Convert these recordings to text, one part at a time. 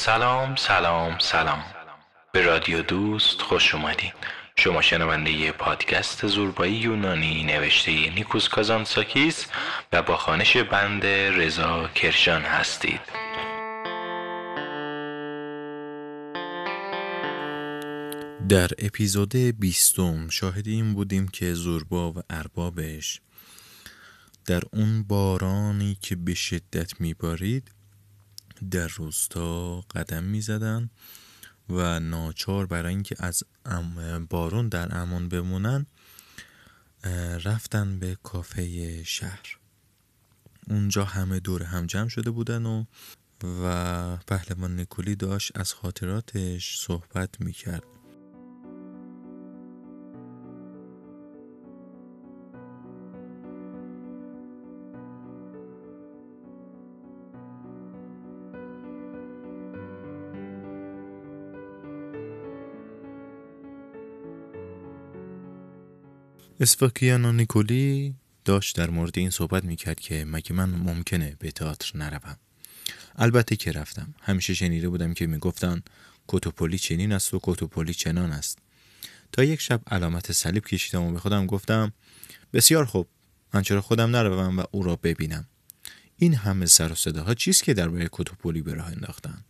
سلام سلام سلام. به رادیو دوست خوش اومدین. شما شنونده پادکست زوربایی یونانی نوشته نیکوس کازانساکیس و با خانش بند رضا کرشان هستید. در اپیزود بیستم شاهد این بودیم که زوربا و اربابش در اون بارانی که به شدت میبارید در روستا قدم می‌زدن و ناچار برای اینکه از بارون در امان بمونن رفتن به کافه شهر. اونجا همه دور هم جمع شده بودن و و پهلوان نکولی داشت از خاطراتش صحبت می‌کرد. اسفاکیان نیکولی داشت در مورد این صحبت می‌کرد که مگه من ممکنه به تئاتر نروم. البته که رفتم. همیشه شنیده بودم که می‌گفتن کوتوپولی چنین است و کوتوپولی چنان است. تا یک شب علامت صلیب کشیدم و به خودم گفتم بسیار خوب من چرا خودم نروم و او را ببینم. این همه سر و صداها چیست که درباره کوتوپولی به راه انداختن؟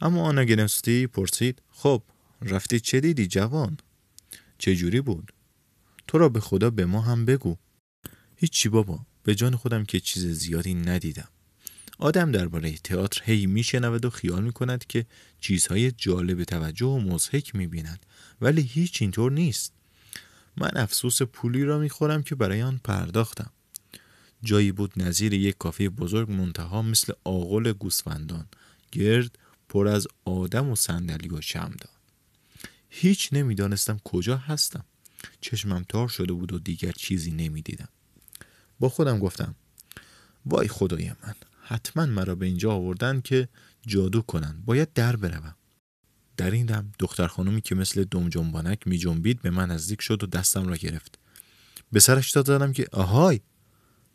اما آناگنستی پرسید خب رفتی چه دیدی جوان؟ چه جوری بود؟ تو را به خدا به ما هم بگو. هیچی بابا به جان خودم که چیز زیادی ندیدم. آدم درباره تئاتر هی میشنود و خیال می‌کند که چیزهای جالب توجه و مضحک می‌بیند ولی هیچ اینطور نیست. من افسوس پولی را می‌خورم که برای آن پرداختم. جایی بود نظیر یک کافه بزرگ منتها مثل آغل گوسفندان گرد پر از آدم و صندلی و شمدان هیچ نمی‌دانستم کجا هستم. چشمم تار شده بود و دیگر چیزی نمی‌دیدم. با خودم گفتم وای خدای من حتما مرا به اینجا آوردن که جادو کنن باید در بروم. در این دم دختر خانومی که مثل دم جنبانک می جنبید به من نزدیک شد و دستم را گرفت. به سرش داد زدم که آهای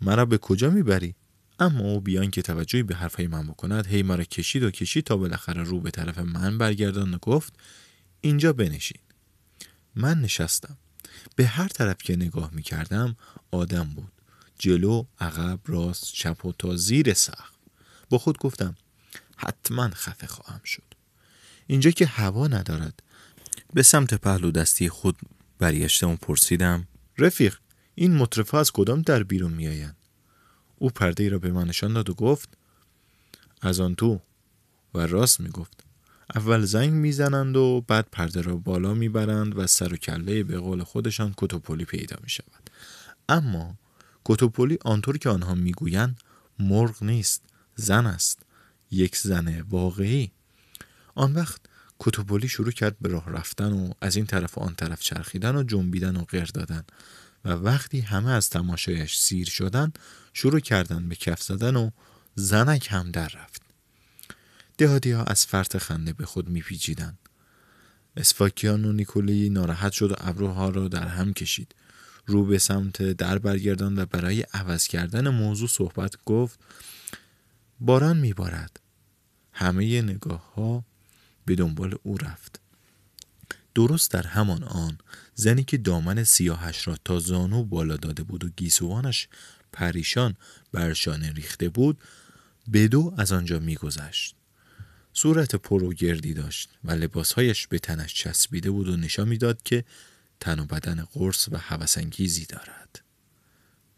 مرا به کجا می‌بری؟ اما او بیان که توجهی به حرفهای من بکند هی مرا کشید و کشید تا بالاخره رو به طرف من برگردان و گفت اینجا بنشین. من نشستم. به هر طرف که نگاه می کردم آدم بود. جلو عقب راست چپ و تا زیر سقف. با خود گفتم حتما خفه خواهم شد. اینجا که هوا ندارد به سمت پهلو دستی خود بریشتم و پرسیدم رفیق این مطرفه از کدام در بیرون میآیند؟ او پرده ای را به من نشان داد و گفت از آن تو. و راست می‌گفت. اول زنگ می‌زنند و بعد پرده را بالا می‌برند و سر و کله به قول خودشان کتوپولی پیدا می شود اما کتوپولی آنطور که آنها می‌گویند مرغ نیست زن است. یک زن واقعی. آن وقت کتوپولی شروع کرد به راه رفتن و از این طرف و آن طرف چرخیدن و جنبیدن و غیر دادن و وقتی همه از تماشایش سیر شدن شروع کردن به کف زدن و زنک هم در رفت. دهادی ها از فرط خنده به خود میپیچیدند اسفاکیان و نیکولی ناراحت شد و ابروها را در هم کشید. رو به سمت در برگردان و برای عوض کردن موضوع صحبت گفت باران میبارد. همه نگاه ها به دنبال او رفت. درست در همان آن زنی که دامن سیاهش را تا زانو بالا داده بود و گیسوانش پریشان بر شانه ریخته بود بدو از آنجا میگذشت. صورت پر و گردی داشت و لباسهایش به تنش چسبیده بود و نشان می‌داد که تن و بدن قرص و هوسانگیزی دارد.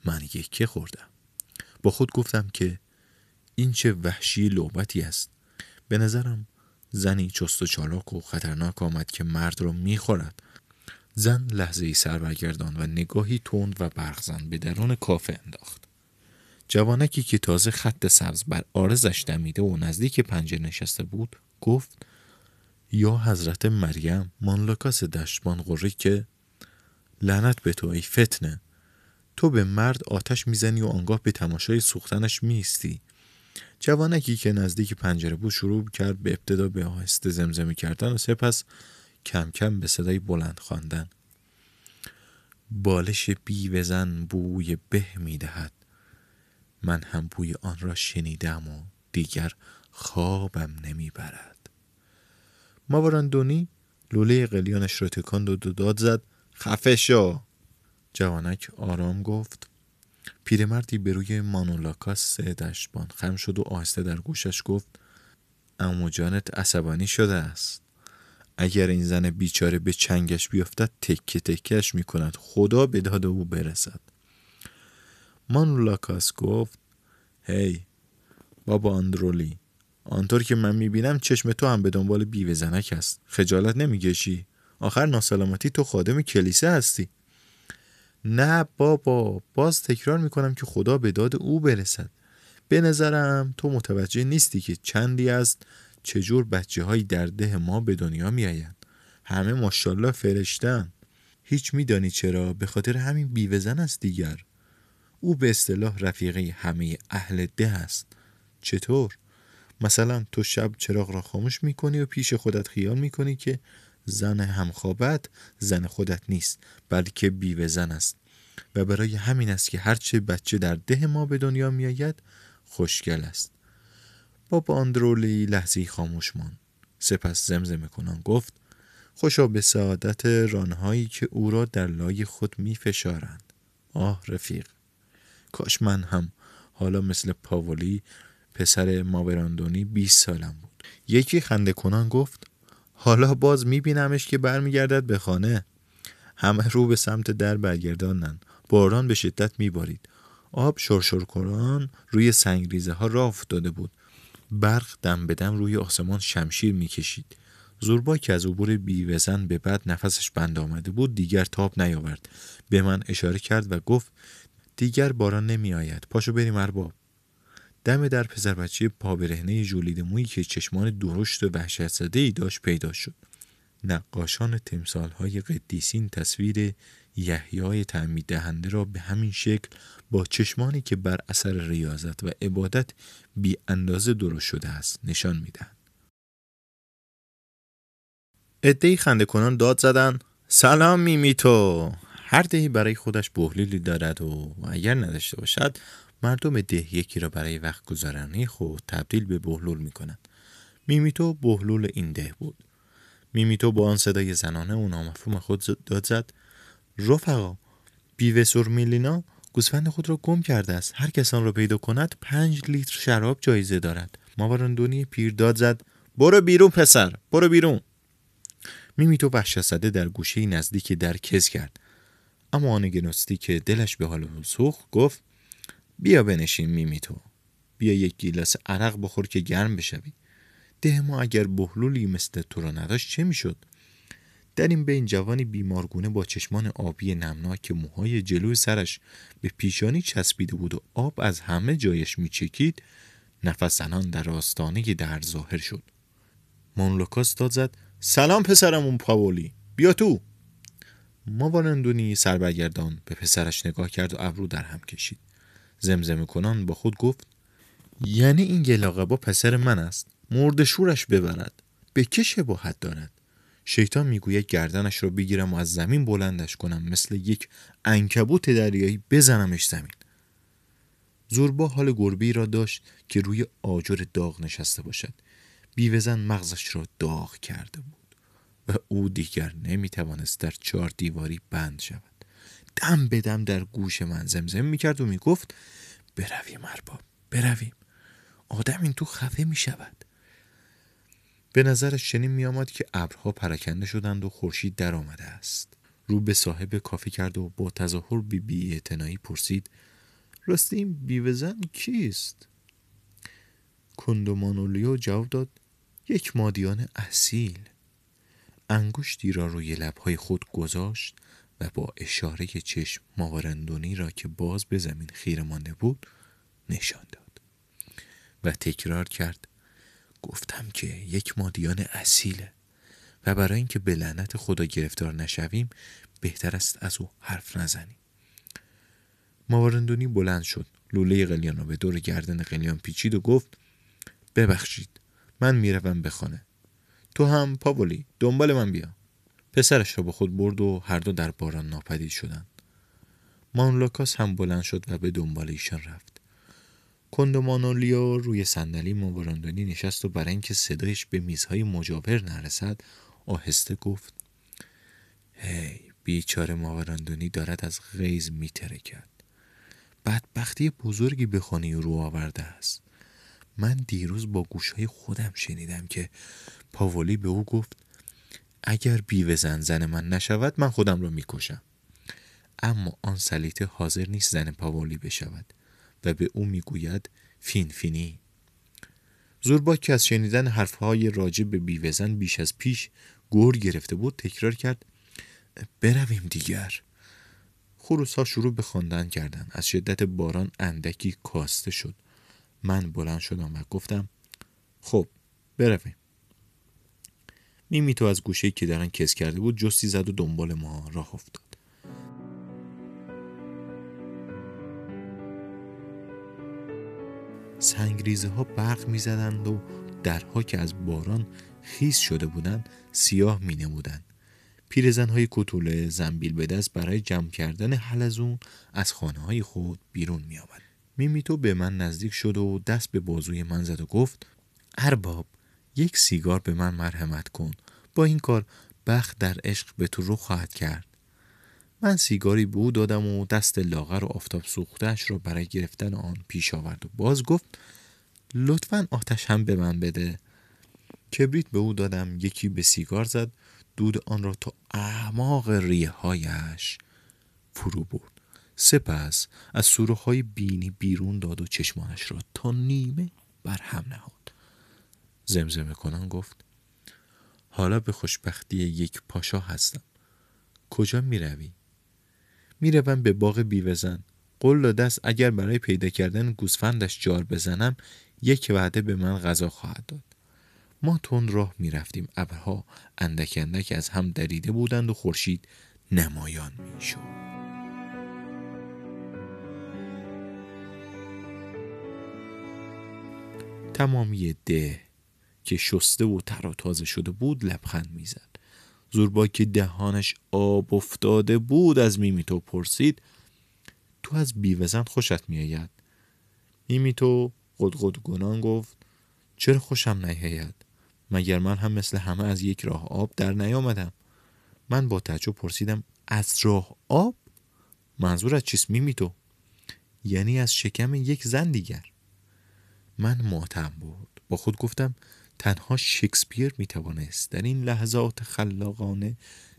من یکی خوردم. با خود گفتم که این چه وحشی لعبتی است. به نظرم زنی چست و چالاک و خطرناک آمد که مرد را می‌خورد. زن لحظه ای سر برگردان و نگاهی تند و برغزن به درون کافه انداخت. جوانکی که تازه خط سبز بر آرزش دمیده و نزدیک پنجره نشسته بود گفت یا حضرت مریم مانلاکاس دشتبان قره که لعنت به تو ای فتنه. تو به مرد آتش می‌زنی و آنگاه به تماشای سوختنش میستی جوانکی که نزدیک پنجره بود شروع کرد به ابتدا به آهسته زمزمه کردن و سپس کم کم به صدای بلند خواندن. بالش بی وزن بوی به می‌دهد. من هم بوی آن را شنیدم و دیگر خوابم نمی‌برد. ماوراندونی لوله قلیانش را تکاند و داد زد خفه شو. جوانک آرام گفت پیرمردی به روی مانولاکاس دشتبان خم شد و آهسته در گوشش گفت امو جانت عصبانی شده است. اگر این زن بیچاره به چنگش بیفتد تکه تکهش می کند خدا به داد او برسد. مانولاکاس گفت هی بابا اندرولی آنطور که من می‌بینم چشم تو هم به دنبال بیوه زنک است خجالت نمیگشی آخر ناسلامتی تو خادم کلیسه هستی. نه بابا باز تکرار می‌کنم که خدا به داد او برسد. به نظرم تو متوجه نیستی که چندی از چجور بچه های در ده ما به دنیا میآیند. همه ماشاءالله فرشتن هیچ میدانی چرا؟ به خاطر همین بیوزن است دیگر. او به اصطلاح رفیقه همه اهل ده است. چطور؟ مثلا تو شب چراغ را خاموش می‌کنی و پیش خودت خیال می‌کنی که زن همخوابت زن خودت نیست بلکه بیوه زن است. و برای همین است که هرچه بچه در ده ما به دنیا میآید خوشگل است. بابا آندرولی لحظه خاموش ماند. سپس زمزمه کنان گفت خوشا به سعادت رانهایی که او را در لای خود می فشارند آه رفیق! کاش من هم. حالا مثل پاولی پسر ماوراندونی 20 سالم بود. یکی خنده کنان گفت حالا باز میبینمش که برمیگردد به خانه. همه رو به سمت در برگردانند باران به شدت میبارید. آب شرشر کنان روی سنگریزه ها راه افتاده بود. برق دم به دم روی آسمان شمشیر می‌کشید. زوربا که از عبور بیوزن به بعد نفسش بند آمده بود دیگر تاب نیاورد. به من اشاره کرد و گفت دیگر باران نمی آید پاشو بریم ارباب. دم در پسر بچه پا برهنه جولید مویی که چشمان درشت و وحشت زده ای داشت پیدا شد. نقاشان تمثال های قدیسین تصویر یحیای تعمید دهنده را به همین شکل با چشمانی که بر اثر ریاضت و عبادت بی اندازه درست شده است نشان می‌دهند. عده‌ای خنده کنان داد زدن سلام میمیتو. هر دهی برای خودش بهلولی دارد و اگر نداشته باشد مردم ده یکی را برای وقت گذرانی خود تبدیل به بهلول می کند. میمیتو بهلول این ده بود. میمیتو با آن صدای زنانه و نامفهوم خود داد زد. رفقا بیوه سورملینا گوسفند خود را گم کرده است. هر کس آن را پیدا کند پنج لیتر شراب جایزه دارد. ماوراندونی پیر داد زد برو بیرون پسر برو بیرون. میمیتو وحشت زده در گوشه نزدیک در کز کرد. اما آن گنستی که دلش به حال سوخت گفت بیا بنشین میمی تو بیا یک گیلاس عرق بخور که گرم بشوی. ده ما اگر بهلولی مثل تو را نداشت چه می‌شد؟ در این بین جوانی بیمارگونه با چشمان آبی نمناک که موهای جلوی سرش به پیشانی چسبیده بود و آب از همه جایش میچکید نفس زنان در آستانه در ظاهر شد. مونلوکاس داد زد سلام پسرمون پاولی بیا تو. ماوارندونی سر برگردان به پسرش نگاه کرد و ابرو در هم کشید. زمزمه کنان با خود گفت یعنی این گلاقه با پسر من است مرد شورش ببرد. به که شباهت دارد؟ شیطان می‌گوید گردنش را بگیرم و از زمین بلندش کنم مثل یک انکبوت دریایی بزنمش زمین. زوربا حال گربی را داشت که روی آجر داغ نشسته باشد. بیوزن مغزش را داغ کرده بود. و او دیگر نمی‌توانست در چهار دیواری بند شود. دم به دم در گوش من زمزم می‌کرد و می‌گفت برویم ارباب برویم. آدم این تو خفه می‌شود. به نظرش چنین میآمد که ابرها پراکنده شدند و خورشید در آمده است. رو به صاحب کافی کرد و با تظاهر بی بی پرسید راستی این بیوزن کیست؟ کندومانولیو جواب داد یک مادیان اصیل. انگشتی را روی لبهای خود گذاشت و با اشاره چشم ماورندونی را که باز به زمین خیره مانده بود نشان داد و تکرار کرد گفتم که یک مادیان اصیله و برای اینکه به لعنت خدا گرفتار نشویم بهتر است از او حرف نزنیم. ماورندونی بلند شد لوله قلیان را به دور گردن قلیان پیچید و گفت ببخشید من می‌روم به خانه. تو هم پاولی دنبال من بیا. پسرش را با خود برد و هر دو در باران ناپدید شدند مانلوکاس هم بلند شد و به دنبال ایشان رفت. کندمانولیا روی صندلی ماوراندونی نشست و برای اینکه صدایش به میزهای مجاور نرسد آهسته گفت هی بیچاره ماوراندونی دارد از غیز میترکد. بدبختی بزرگی به خانه رو آورده است. من دیروز با گوشهای خودم شنیدم که پاولی به او گفت اگر بیوه زن زن من نشود من خودم را می‌کشم. اما آن سلیته حاضر نیست زن پاولی بشود و به او می‌گوید فین فینی زوربا که از شنیدن حرفهای راجع به بیوزن بیش از پیش گور گرفته بود تکرار کرد برویم دیگر. خروس ها شروع به خواندن کردن از شدت باران اندکی کاسته شد. من بلند شدم و گفتم خب برویم میمی تو از گوشه که درن کس کرده بود جستی زد و دنبال ما راه افتاد سنگریزه ها برق می زدند و درها که از باران خیس شده بودند سیاه می نمودند. پیرزن های کتوله زنبیل به دست برای جمع کردن حلزون از خانه های خود بیرون می آمد. میمیتو به من نزدیک شد و دست به بازوی من زد و گفت ارباب یک سیگار به من مرحمت کن. با این کار بخت در عشق به تو رو خواهد کرد. من سیگاری به او دادم و دست لاغر و آفتاب سوختهش را برای گرفتن آن پیش آورد و باز گفت لطفا آتش هم به من بده. کبریت به او دادم یکی به سیگار زد دود آن را تا اعماق ریه هایش فرو برد. سپس از سوره های بینی بیرون داد و چشمانش را تا نیمه بر هم نهاد. زمزمه کنان گفت حالا به خوشبختی یک پاشا هستم. کجا می روی؟ می روم به باغ بیوزن. قول داده اگر برای پیدا کردن گوسفندش جار بزنم یک وعده به من غذا خواهد داد. ما تون راه می رفتیم. ابرها اندک اندک از هم دریده بودند و خورشید نمایان می تمامی ده که شسته و تر تازه شده بود لبخند می‌زد. زوربا که دهانش آب افتاده بود از میمیتو پرسید تو از بیوزن خوشت میآید؟ میمیتو قدقد گنان گفت چرا خوشم نیاید؟ مگر من هم مثل همه از یک راه آب در نیامدم؟ من با تعجب پرسیدم از راه آب؟ منظور از چیست میمیتو یعنی از شکم یک زن دیگر. من ماتم بود. با خود گفتم تنها شکسپیر می توانست در این لحظات خلاقانه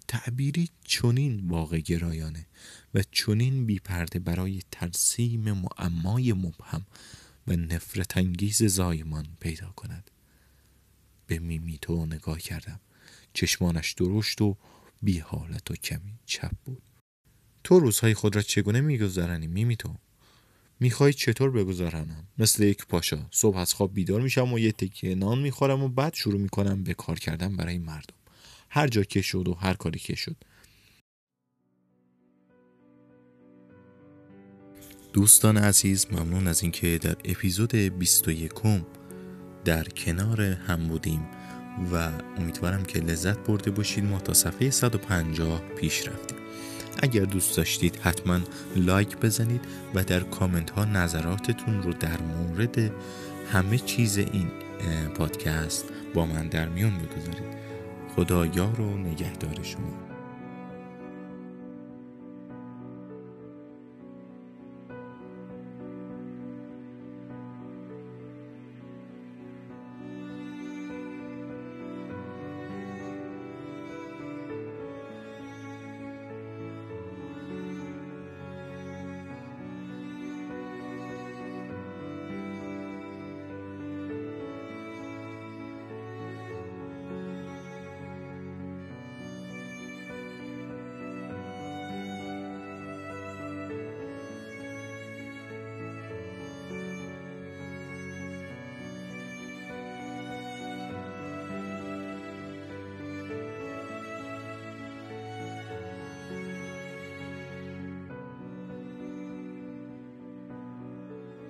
تعبیری چنین واقع گرایانه و چنین بیپرده برای ترسیم معمای مبهم و نفرت انگیز زایمان پیدا کند. به میمیتو نگاه کردم. چشمانش درشت و بی حالت و کمی چپ بود. تو روزهای خود را چگونه میگذرانی میمیتو می‌خوای چطور بگذرانم مثل یک پاشا. صبح از خواب بیدار میشم و یه تیکه نان می‌خورم و بعد شروع می‌کنم به کار کردن برای مردم. هر جا که شد و هر کاری که شد. دوستان عزیز ممنون از اینکه در اپیزود 21 در کنار هم بودیم و امیدوارم که لذت برده باشید. ما تا صفحه 150 پیش رفتیم. اگر دوست داشتید حتما لایک بزنید و در کامنت ها نظراتتون رو در مورد همه چیز این پادکست با من در میون بگذارید. خدا یار و نگهدار شما.